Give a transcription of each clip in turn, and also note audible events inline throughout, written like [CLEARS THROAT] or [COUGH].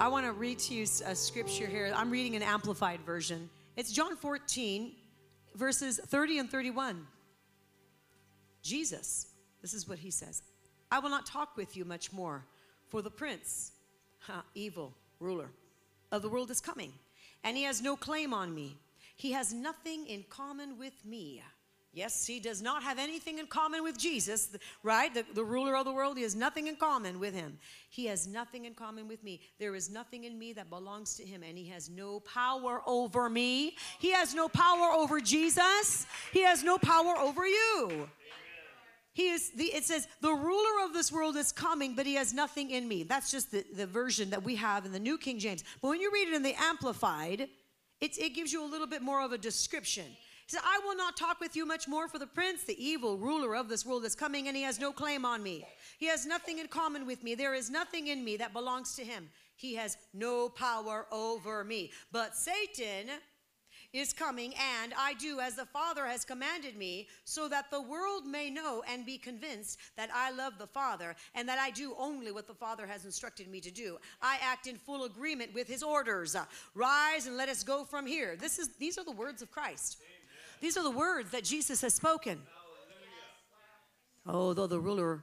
I want to read to you a scripture here. I'm reading an amplified version. It's John 14, verses 30 and 31. Jesus, this is what he says I will not talk with you much more, for the prince, evil ruler of the world is coming, and he has no claim on me. He has nothing in common with me. Yes, he does not have anything in common with Jesus, right? The, the, ruler of the world, he has nothing in common with him. He has nothing in common with me. There is nothing in me that belongs to him, and he has no power over me. He has no power over Jesus. He has no power over you. He is the, it says, the ruler of this world is coming, but he has nothing in me. That's just the, the version that we have in the New King James. But when you read it in the Amplified, it, it gives you a little bit more of a description. He said, I will not talk with you much more for the prince, the evil ruler of this world is coming, and he has no claim on me. He has nothing in common with me. There is nothing in me that belongs to him. He has no power over me. But Satan is coming, and I do as the Father has commanded me, so that the world may know and be convinced that I love the Father and that I do only what the Father has instructed me to do. I act in full agreement with his orders. Rise and let us go from here. This is these are the words of Christ. Amen. These are the words that Jesus has spoken. Oh, though the ruler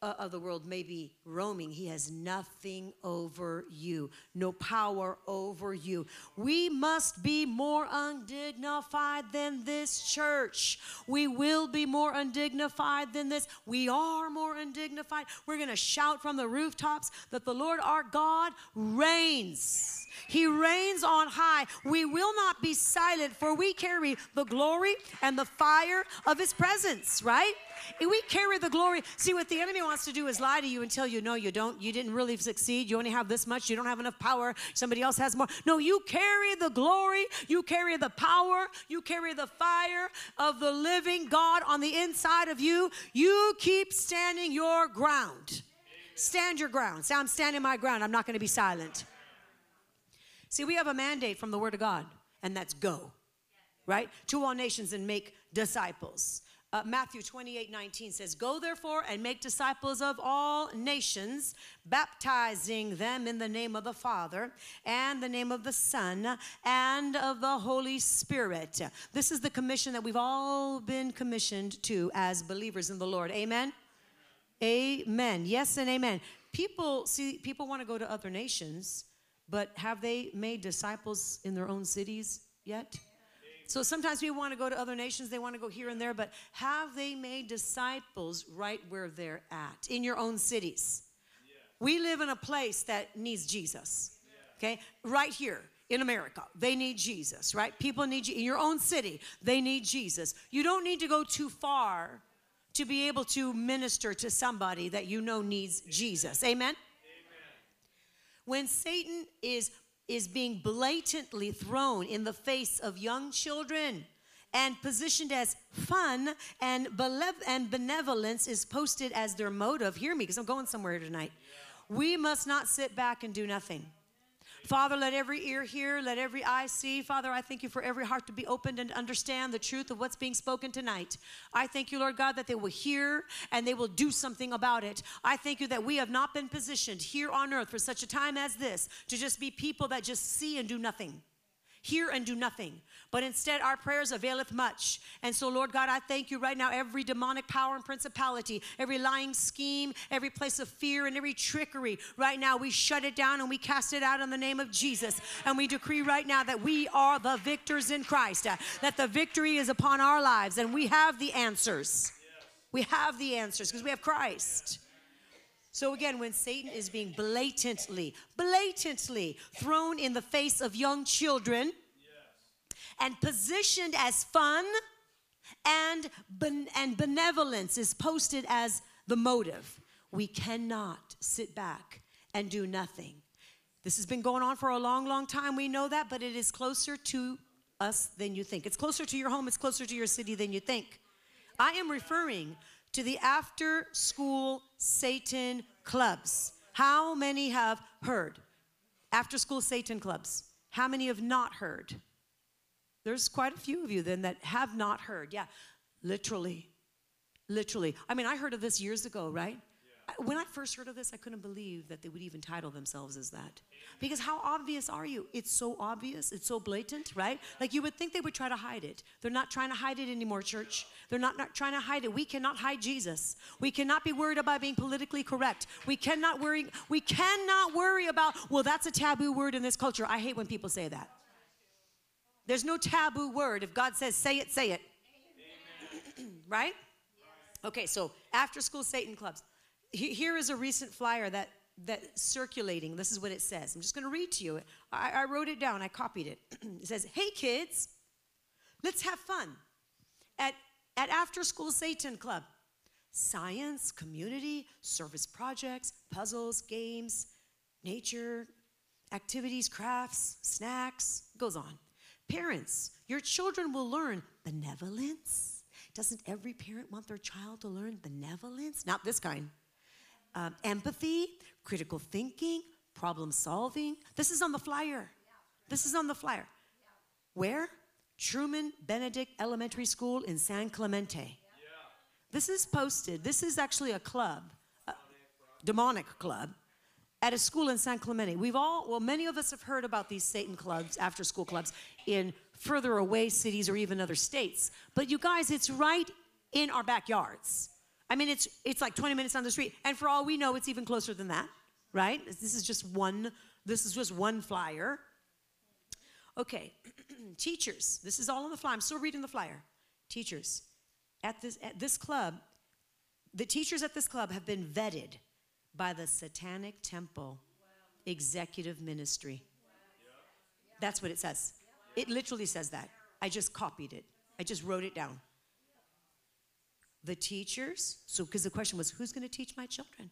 Uh, of the world may be roaming, he has nothing over you, no power over you. We must be more undignified than this church. We will be more undignified than this. We are more undignified. We're going to shout from the rooftops that the Lord our God reigns. He reigns on high. We will not be silent, for we carry the glory and the fire of his presence, right? We carry the glory. See, what the enemy wants to do is lie to you and tell you, no, you don't. You didn't really succeed. You only have this much. You don't have enough power. Somebody else has more. No, you carry the glory. You carry the power. You carry the fire of the living God on the inside of you. You keep standing your ground. Stand your ground. Say, I'm standing my ground. I'm not going to be silent. See, we have a mandate from the Word of God, and that's go, right? To all nations and make disciples. Uh, Matthew 28 19 says, Go therefore and make disciples of all nations, baptizing them in the name of the Father and the name of the Son and of the Holy Spirit. This is the commission that we've all been commissioned to as believers in the Lord. Amen? Amen. Yes and amen. People see, people want to go to other nations, but have they made disciples in their own cities yet? So sometimes we want to go to other nations, they want to go here and there, but have they made disciples right where they're at, in your own cities? Yeah. We live in a place that needs Jesus, yeah. okay? Right here in America, they need Jesus, right? People need you in your own city, they need Jesus. You don't need to go too far to be able to minister to somebody that you know needs Jesus. Amen? Amen. When Satan is is being blatantly thrown in the face of young children and positioned as fun and, and benevolence is posted as their motive. Hear me, because I'm going somewhere tonight. We must not sit back and do nothing. Father, let every ear hear, let every eye see. Father, I thank you for every heart to be opened and understand the truth of what's being spoken tonight. I thank you, Lord God, that they will hear and they will do something about it. I thank you that we have not been positioned here on earth for such a time as this to just be people that just see and do nothing hear and do nothing. But instead, our prayers availeth much. And so, Lord God, I thank you right now. Every demonic power and principality, every lying scheme, every place of fear, and every trickery, right now, we shut it down and we cast it out in the name of Jesus. And we decree right now that we are the victors in Christ, uh, that the victory is upon our lives, and we have the answers. We have the answers because we have Christ. So again, when Satan is being blatantly, blatantly thrown in the face of young children yes. and positioned as fun and, ben- and benevolence is posted as the motive, we cannot sit back and do nothing. This has been going on for a long, long time. We know that, but it is closer to us than you think. It's closer to your home, it's closer to your city than you think. I am referring to the after school Satan clubs. How many have heard? After school Satan clubs. How many have not heard? There's quite a few of you then that have not heard. Yeah, literally. Literally. I mean, I heard of this years ago, right? When I first heard of this, I couldn't believe that they would even title themselves as that. Because how obvious are you? It's so obvious, it's so blatant, right? Like you would think they would try to hide it. They're not trying to hide it anymore, church. They're not, not trying to hide it. We cannot hide Jesus. We cannot be worried about being politically correct. We cannot worry, we cannot worry about, well, that's a taboo word in this culture. I hate when people say that. There's no taboo word. If God says, say it, say it. [CLEARS THROAT] right? Okay, so after school Satan clubs. Here is a recent flyer that that circulating. This is what it says. I'm just going to read to you. I, I wrote it down. I copied it. [CLEARS THROAT] it says, "Hey kids, let's have fun at at after school Satan club. Science, community, service projects, puzzles, games, nature, activities, crafts, snacks. Goes on. Parents, your children will learn benevolence." Doesn't every parent want their child to learn benevolence? Not this kind um, empathy, critical thinking, problem solving. This is on the flyer. This is on the flyer. Where? Truman Benedict Elementary School in San Clemente. This is posted. This is actually a club, a demonic club, at a school in San Clemente. We've all, well, many of us have heard about these Satan clubs, after school clubs, in further away cities or even other states. But you guys, it's right in our backyards. I mean, it's, it's like 20 minutes down the street. And for all we know, it's even closer than that, right? This is just one, this is just one flyer. Okay, [CLEARS THROAT] teachers, this is all on the flyer. I'm still reading the flyer. Teachers, at this, at this club, the teachers at this club have been vetted by the Satanic Temple Executive Ministry. That's what it says. It literally says that. I just copied it, I just wrote it down the teachers, so because the question was, who's going to teach my children?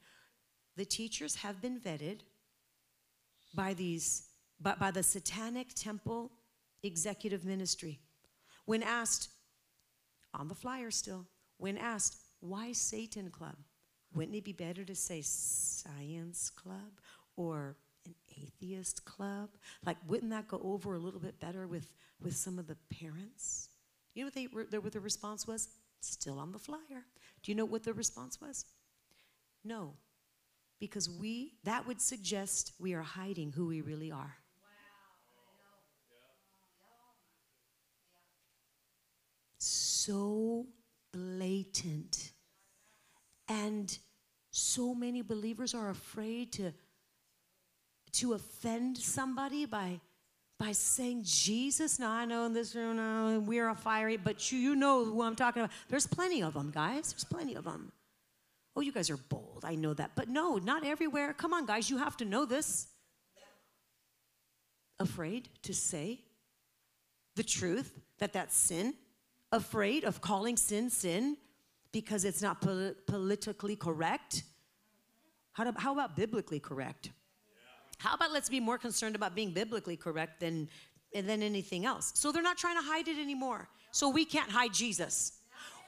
The teachers have been vetted by these, by, by the Satanic Temple Executive Ministry. When asked, on the flyer still, when asked, why Satan Club? Wouldn't it be better to say Science Club or an atheist club? Like, wouldn't that go over a little bit better with, with some of the parents? You know what, they, what the response was? Still on the flyer. Do you know what the response was? No. Because we, that would suggest we are hiding who we really are. So blatant. And so many believers are afraid to, to offend somebody by by saying Jesus. Now I know in this room we're a fiery, but you, you know who I'm talking about. There's plenty of them, guys. There's plenty of them. Oh, you guys are bold. I know that. But no, not everywhere. Come on, guys. You have to know this. Afraid to say the truth that that's sin. Afraid of calling sin sin because it's not pol- politically correct. How, how about biblically correct? How about let's be more concerned about being biblically correct than, than anything else? So they're not trying to hide it anymore. So we can't hide Jesus.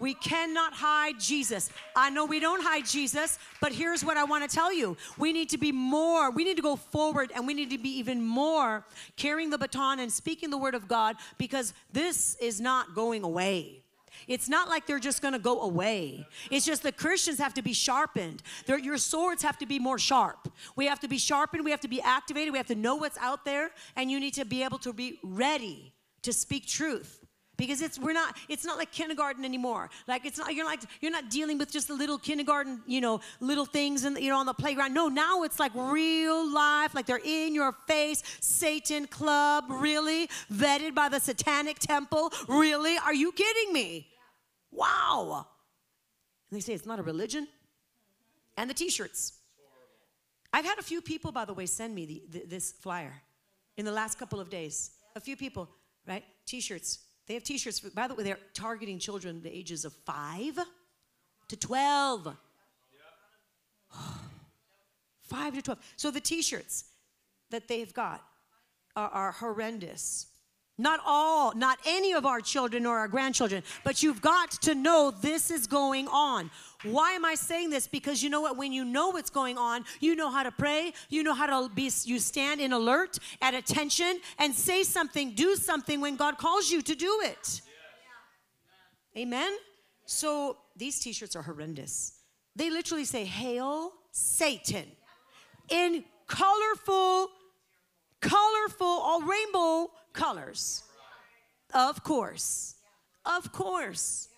We cannot hide Jesus. I know we don't hide Jesus, but here's what I want to tell you. We need to be more, we need to go forward and we need to be even more carrying the baton and speaking the word of God because this is not going away. It's not like they're just going to go away. It's just the Christians have to be sharpened. They're, your swords have to be more sharp. We have to be sharpened. We have to be activated. We have to know what's out there, and you need to be able to be ready to speak truth because it's we're not it's not like kindergarten anymore. Like it's not you're like you're not dealing with just the little kindergarten you know little things and you know on the playground. No now it's like real life like they're in your face. Satan club really? Vetted by the satanic temple? Really? Are you kidding me? Wow. And they say it's not a religion. And the t-shirts. I've had a few people by the way send me the, the, this flyer in the last couple of days. A few people right? T-shirts they have t shirts, by the way, they're targeting children the ages of 5 to 12. 5 to 12. So the t shirts that they've got are, are horrendous. Not all, not any of our children or our grandchildren, but you've got to know this is going on. Why am I saying this? Because you know what? When you know what's going on, you know how to pray, you know how to be, you stand in alert, at attention, and say something, do something when God calls you to do it. Amen? So these t shirts are horrendous. They literally say, Hail Satan in colorful, colorful, all rainbow Of course. Of course.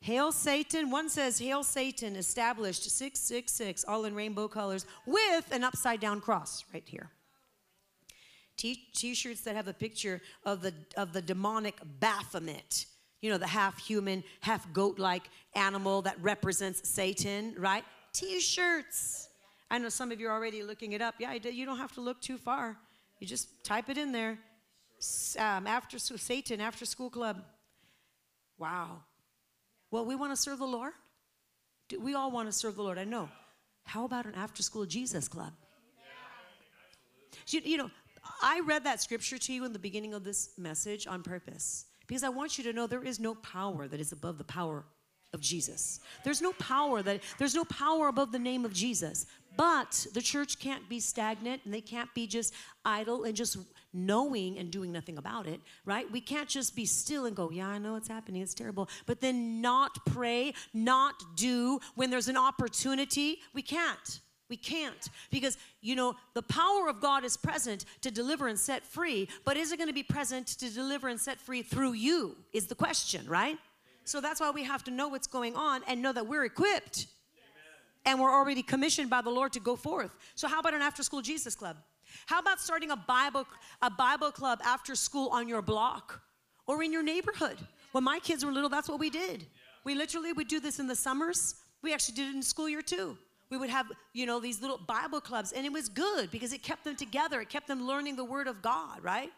Hail Satan. One says, Hail Satan, established 666, all in rainbow colors, with an upside down cross right here. T shirts that have a picture of the, of the demonic Baphomet, you know, the half human, half goat like animal that represents Satan, right? T shirts. I know some of you are already looking it up. Yeah, you don't have to look too far. You just type it in there. Um, after Satan, after school club. Wow. Well, we want to serve the Lord. Do we all want to serve the Lord? I know. How about an after school Jesus club? You, you know, I read that scripture to you in the beginning of this message on purpose because I want you to know there is no power that is above the power of Jesus. There's no power that there's no power above the name of Jesus. But the church can't be stagnant and they can't be just idle and just knowing and doing nothing about it, right? We can't just be still and go, yeah, I know it's happening, it's terrible, but then not pray, not do when there's an opportunity. We can't. We can't because, you know, the power of God is present to deliver and set free, but is it going to be present to deliver and set free through you? Is the question, right? So that's why we have to know what's going on and know that we're equipped and we're already commissioned by the Lord to go forth. So, how about an after school Jesus club? How about starting a Bible, a Bible club after school on your block or in your neighborhood? When my kids were little, that's what we did. We literally would do this in the summers. We actually did it in school year too we would have, you know, these little Bible clubs, and it was good because it kept them together. It kept them learning the Word of God, right?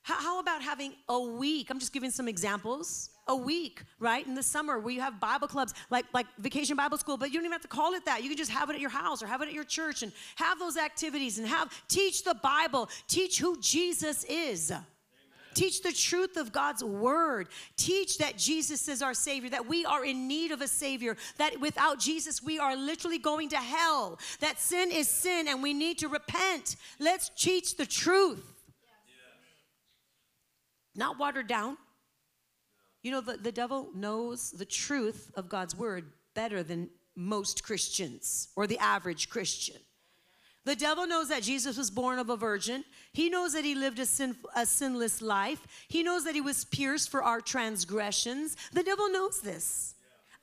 How, how, about having a week? I'm just giving some examples. A week, right, in the summer where you have Bible clubs like, like Vacation Bible School, but you don't even have to call it that. You can just have it at your house or have it at your church and have those activities and have teach the Bible, teach who Jesus is. Teach the truth of God's word. Teach that Jesus is our Savior, that we are in need of a Savior, that without Jesus we are literally going to hell, that sin is sin and we need to repent. Let's teach the truth. Not watered down. You know, the, the devil knows the truth of God's word better than most Christians or the average Christian. The devil knows that Jesus was born of a virgin. He knows that he lived a, sin, a sinless life. He knows that he was pierced for our transgressions. The devil knows this.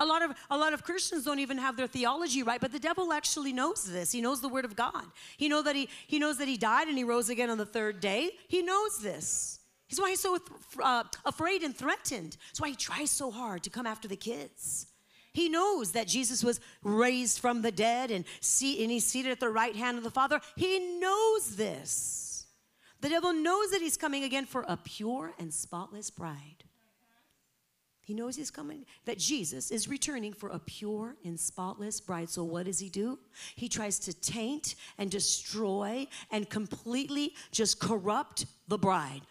A lot of a lot of Christians don't even have their theology right, but the devil actually knows this. He knows the word of God. He knows that he he knows that he died and he rose again on the third day. He knows this. He's why he's so uh, afraid and threatened. That's why he tries so hard to come after the kids. He knows that Jesus was raised from the dead and, see, and he's seated at the right hand of the Father. He knows this. The devil knows that he's coming again for a pure and spotless bride. He knows he's coming, that Jesus is returning for a pure and spotless bride. So, what does he do? He tries to taint and destroy and completely just corrupt the bride.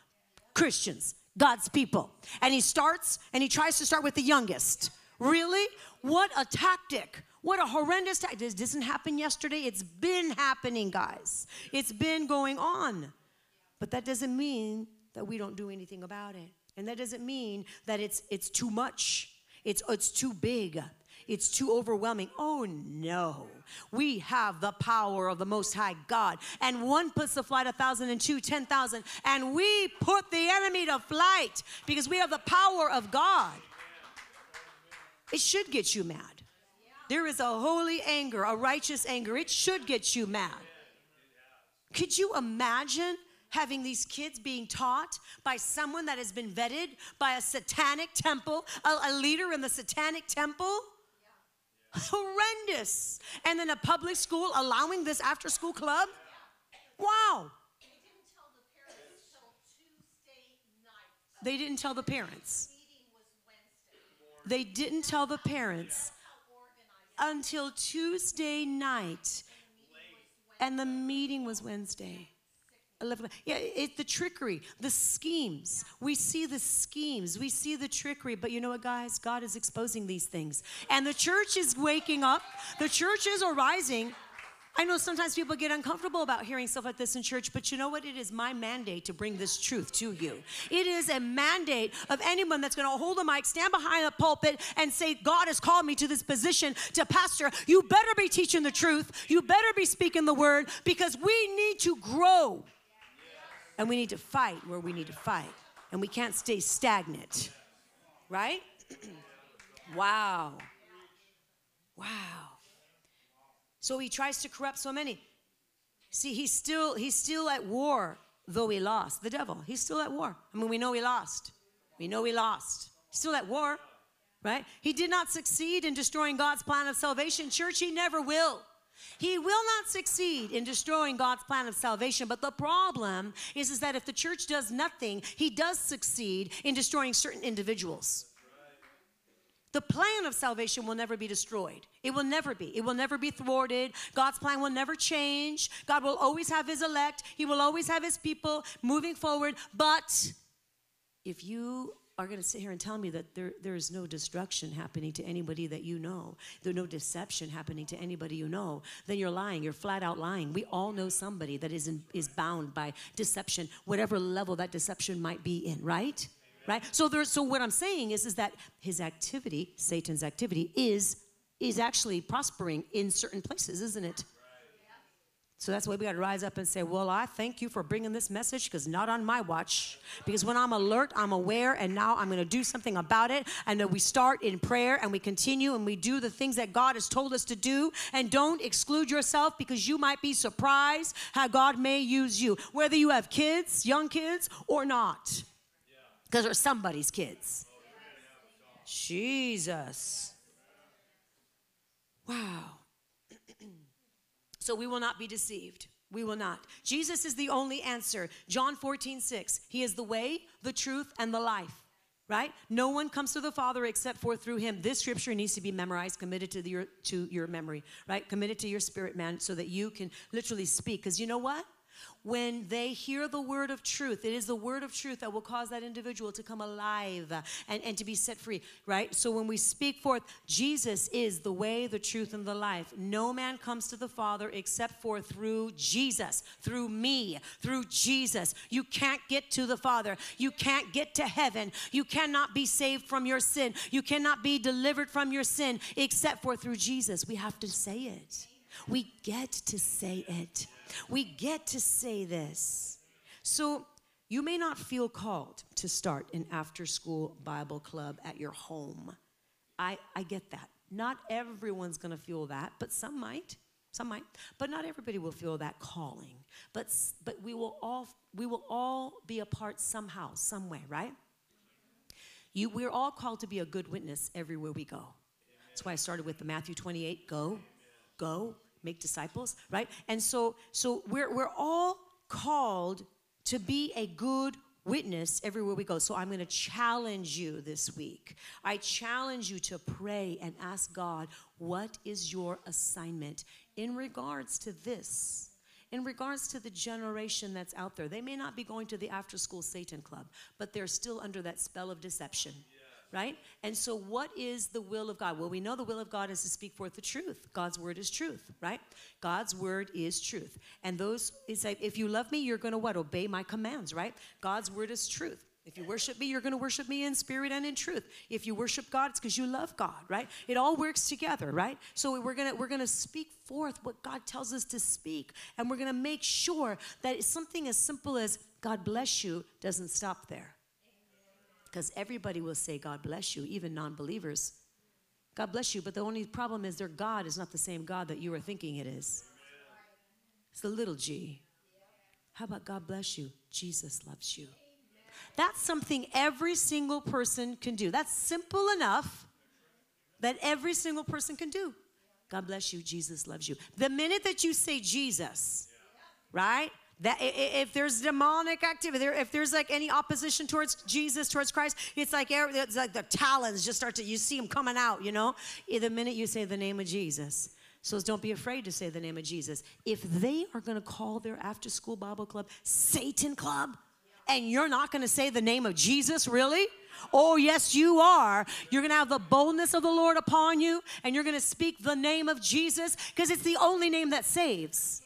Christians, God's people. And he starts and he tries to start with the youngest. Really? What a tactic. What a horrendous tactic. This didn't happen yesterday. It's been happening, guys. It's been going on. But that doesn't mean that we don't do anything about it. And that doesn't mean that it's it's too much. It's it's too big. It's too overwhelming. Oh no. We have the power of the Most High God. And one puts to flight a thousand and two, ten thousand. And we put the enemy to flight because we have the power of God. It should get you mad. There is a holy anger, a righteous anger. It should get you mad. Could you imagine having these kids being taught by someone that has been vetted by a satanic temple, a, a leader in the satanic temple? Horrendous. And then a public school allowing this after school club? Wow. They didn't tell the parents. They didn't tell the parents until Tuesday night, and the meeting was Wednesday. 11 yeah it, the trickery the schemes we see the schemes we see the trickery but you know what guys god is exposing these things and the church is waking up the churches are rising I know sometimes people get uncomfortable about hearing stuff like this in church, but you know what? It is my mandate to bring this truth to you. It is a mandate of anyone that's going to hold a mic, stand behind a pulpit, and say, God has called me to this position to pastor. You better be teaching the truth. You better be speaking the word because we need to grow. And we need to fight where we need to fight. And we can't stay stagnant. Right? [CLEARS THROAT] wow. Wow. So he tries to corrupt so many. See, he's still he's still at war, though he lost. The devil, he's still at war. I mean, we know he lost. We know he lost. He's still at war, right? He did not succeed in destroying God's plan of salvation. Church, he never will. He will not succeed in destroying God's plan of salvation. But the problem is, is that if the church does nothing, he does succeed in destroying certain individuals. The plan of salvation will never be destroyed. It will never be. It will never be thwarted. God's plan will never change. God will always have his elect, he will always have his people moving forward. But if you are going to sit here and tell me that there, there is no destruction happening to anybody that you know, there's no deception happening to anybody you know, then you're lying. You're flat out lying. We all know somebody that is, in, is bound by deception, whatever level that deception might be in, right? right so there's so what i'm saying is is that his activity satan's activity is is actually prospering in certain places isn't it so that's why we got to rise up and say, Well, I thank you for bringing this message because not on my watch. Because when I'm alert, I'm aware, and now I'm going to do something about it. And then we start in prayer and we continue and we do the things that God has told us to do. And don't exclude yourself because you might be surprised how God may use you, whether you have kids, young kids, or not because they're somebody's kids. Jesus. Wow. So we will not be deceived. We will not. Jesus is the only answer. John 14, 6. He is the way, the truth, and the life. Right? No one comes to the Father except for through him. This scripture needs to be memorized, committed to, the, your, to your memory, right? Committed to your spirit, man, so that you can literally speak. Because you know what? When they hear the word of truth, it is the word of truth that will cause that individual to come alive and, and to be set free, right? So when we speak forth, Jesus is the way, the truth, and the life. No man comes to the Father except for through Jesus, through me, through Jesus. You can't get to the Father. You can't get to heaven. You cannot be saved from your sin. You cannot be delivered from your sin except for through Jesus. We have to say it. We get to say it. We get to say this. So you may not feel called to start an after school Bible club at your home. I, I get that. Not everyone's going to feel that, but some might. Some might, but not everybody will feel that calling. But but we will all we will all be a part somehow, some way, right? You, we're all called to be a good witness everywhere we go. That's why I started with the Matthew 28, go, go, make disciples, right? And so, so we're, we're all called to be a good witness everywhere we go. So I'm going to challenge you this week. I challenge you to pray and ask God, what is your assignment in regards to this? In regards to the generation that's out there, they may not be going to the after school Satan club, but they're still under that spell of deception right? And so, what is the will of God? Well, we know the will of God is to speak forth the truth. God's word is truth, right? God's word is truth. And those, it's like, if you love me, you're going to what? Obey my commands, right? God's word is truth. If you worship me, you're going to worship me in spirit and in truth. If you worship God, it's because you love God, right? It all works together, right? So we're going to we're going to speak forth what God tells us to speak, and we're going to make sure that something as simple as God bless you doesn't stop there. Because everybody will say, God bless you, even non believers. God bless you, but the only problem is their God is not the same God that you are thinking it is. It's the little g. How about God bless you? Jesus loves you. That's something every single person can do. That's simple enough that every single person can do. God bless you. Jesus loves you. The minute that you say Jesus, right? That if there's demonic activity, if there's like any opposition towards Jesus, towards Christ, it's like it's like the talons just start to you see them coming out. You know, eh, the minute you say the name of Jesus. So don't be afraid to say the name of Jesus. If they are going to call their after-school Bible club Satan Club, and you're not going to say the name of Jesus, really? Oh, yes, you are. You're going to have the boldness of the Lord upon you, and you're going to speak the name of Jesus because it's the only name that saves.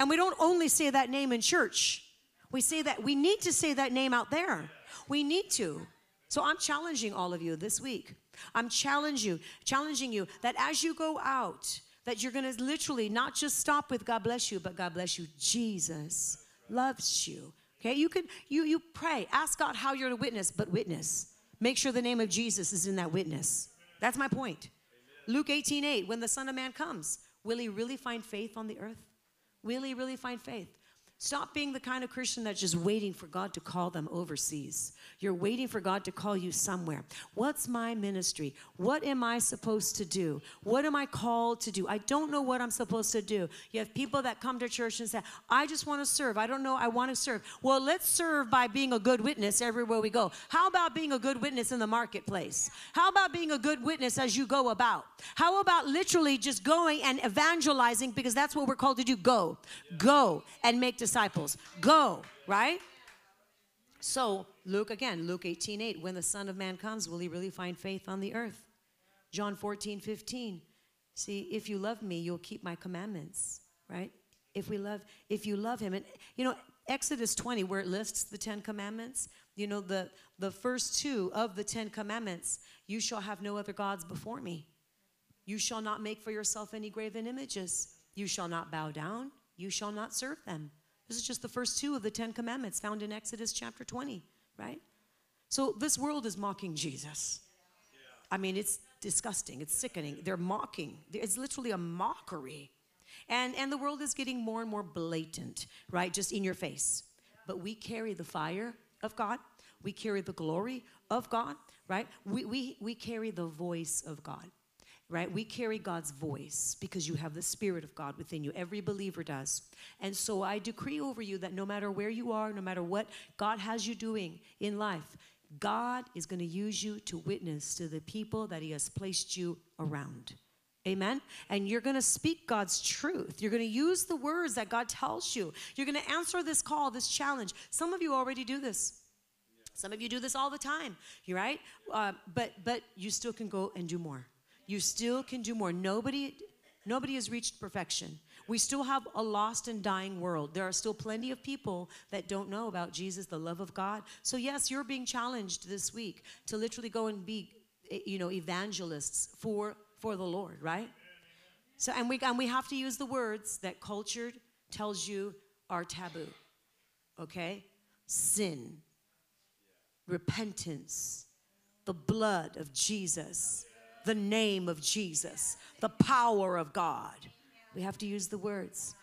And we don't only say that name in church, we say that we need to say that name out there. We need to. So I'm challenging all of you this week. I'm challenging you, challenging you that as you go out, that you're going to literally not just stop with God bless you, but God bless you. Jesus loves you. Okay, you can you you pray, ask God how you're to witness, but witness. Make sure the name of Jesus is in that witness. That's my point. Luke 18, 8, when the Son of Man comes, will he really find faith on the earth? Will he really find faith? Stop being the kind of Christian that's just waiting for God to call them overseas. You're waiting for God to call you somewhere. What's my ministry? What am I supposed to do? What am I called to do? I don't know what I'm supposed to do. You have people that come to church and say, I just want to serve. I don't know. I want to serve. Well, let's serve by being a good witness everywhere we go. How about being a good witness in the marketplace? How about being a good witness as you go about? How about literally just going and evangelizing because that's what we're called to do? Go. Go and make disciples. Go, right? So, Luke again, Luke 18 8, when the Son of Man comes, will he really find faith on the earth? John 14 15. See, if you love me, you'll keep my commandments, right? If we love, if you love him. And you know, Exodus 20, where it lists the Ten Commandments, you know, the, the first two of the Ten Commandments, you shall have no other gods before me. You shall not make for yourself any graven images. You shall not bow down. You shall not serve them. This is just the first two of the Ten Commandments found in Exodus chapter 20, right? So this world is mocking Jesus. I mean, it's disgusting. It's sickening. They're mocking. It's literally a mockery. And, and the world is getting more and more blatant, right? Just in your face. But we carry the fire of God. We carry the glory of God, right? We, we, we carry the voice of God right? We carry God's voice because you have the Spirit of God within you. Every believer does. And so I decree over you that no matter where you are, no matter what God has you doing in life, God is going to use you to witness to the people that He has placed you around. Amen. And you're going to speak God's truth. You're going to use the words that God tells you. You're going to answer this call, this challenge. Some of you already do this. Some of you do this all the time. You're right, uh, but but you still can go and do more. You still can do more. Nobody, nobody has reached perfection. We still have a lost and dying world. There are still plenty of people that don't know about Jesus, the love of God. So yes, you're being challenged this week to literally go and be, eh, you know, evangelists for for the Lord, right? So and we and we have to use the words that culture tells you are taboo. Okay? Sin, repentance, the blood of Jesus the name of Jesus, the power of God. We have to use the words.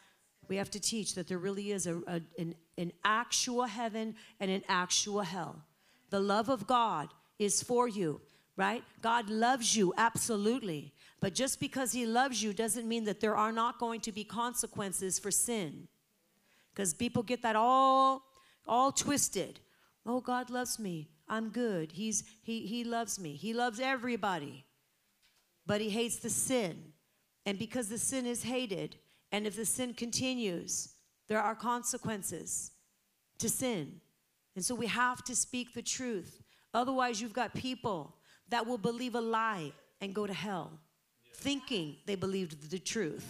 We have to teach that there really is a, a an, an actual heaven and an actual hell. The love of God is for you, right? God loves you, absolutely. But just because He loves you doesn't mean that there are not going to be consequences for sin. Because people get that all, all twisted. Oh, God loves me. I'm good. He's, he, he loves me. He loves everybody but he hates the sin. And because the sin is hated, and if the sin continues, there are consequences to sin. And so we have to speak the truth. Otherwise, you've got people that will believe a lie and go to hell, thinking they believed the truth.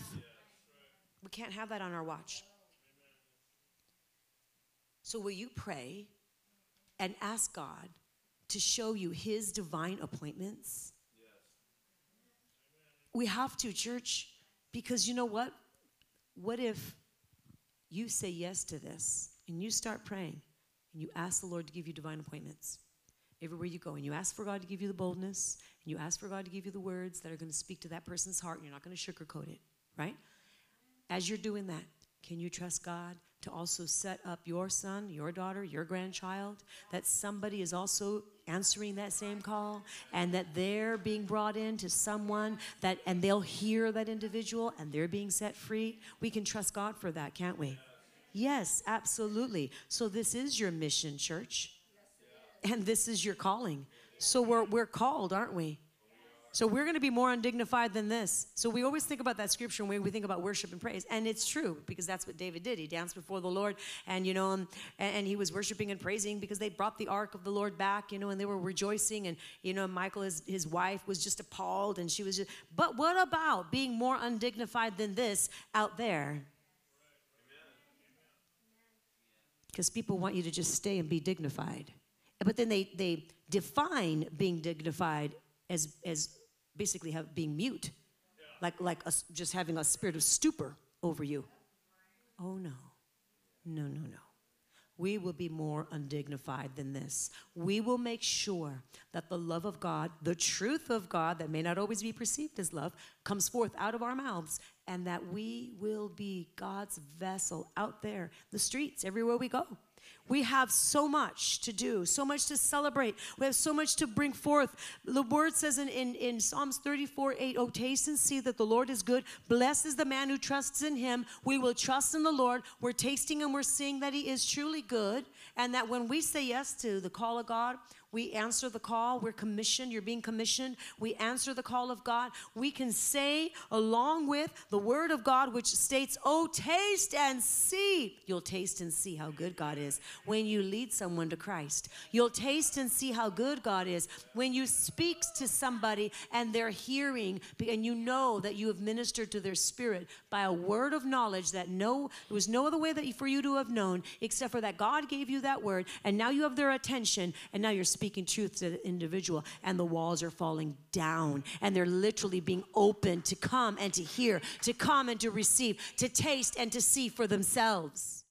We can't have that on our watch. So, will you pray and ask God to show you his divine appointments? We have to, church, because you know what? What if you say yes to this and you start praying and you ask the Lord to give you divine appointments everywhere you go and you ask for God to give you the boldness and you ask for God to give you the words that are going to speak to that person's heart and you're not going to sugarcoat it, right? As you're doing that, can you trust God to also set up your son, your daughter, your grandchild, that somebody is also answering that same call and that they're being brought in to someone that and they'll hear that individual and they're being set free. We can trust God for that, can't we? Yes, absolutely. So this is your mission, church. And this is your calling. So we're we're called, aren't we? So we're going to be more undignified than this. So we always think about that scripture when we think about worship and praise, and it's true because that's what David did. He danced before the Lord, and you know, and, and he was worshiping and praising because they brought the ark of the Lord back, you know, and they were rejoicing, and you know, Michal, his, his wife, was just appalled, and she was just. But what about being more undignified than this out there? Because people want you to just stay and be dignified, but then they they define being dignified as as basically have, being mute, like, like a, just having a spirit of stupor over you. Oh, no. No, no, no. We will be more undignified than this. We will make sure that the love of God, the truth of God that may not always be perceived as love, comes forth out of our mouths, and that we will be God's vessel out there, the streets, everywhere we go we have so much to do, so much to celebrate. We have so much to bring forth. The word says in, in, in Psalms 34 8, Oh, taste and see that the Lord is good. Blessed is the man who trusts in him. We will trust in the Lord. We're tasting and we're seeing that he is truly good. And that when we say yes to the call of God, we answer the call. We're commissioned. You're being commissioned. We answer the call of God. We can say, along with the word of God, which states, Oh, taste and see. You'll taste and see how good God is when you lead someone to Christ. You'll taste and see how good God is when you speak to somebody and they're hearing and you know that you have ministered to their spirit by a word of knowledge that no, there was no other way that for you to have known except for that God gave you that word and now you have their attention and now you're speaking truth to the individual, and the walls are falling down, and they're literally being open to come and to hear, to come and to receive, to taste and to see for themselves.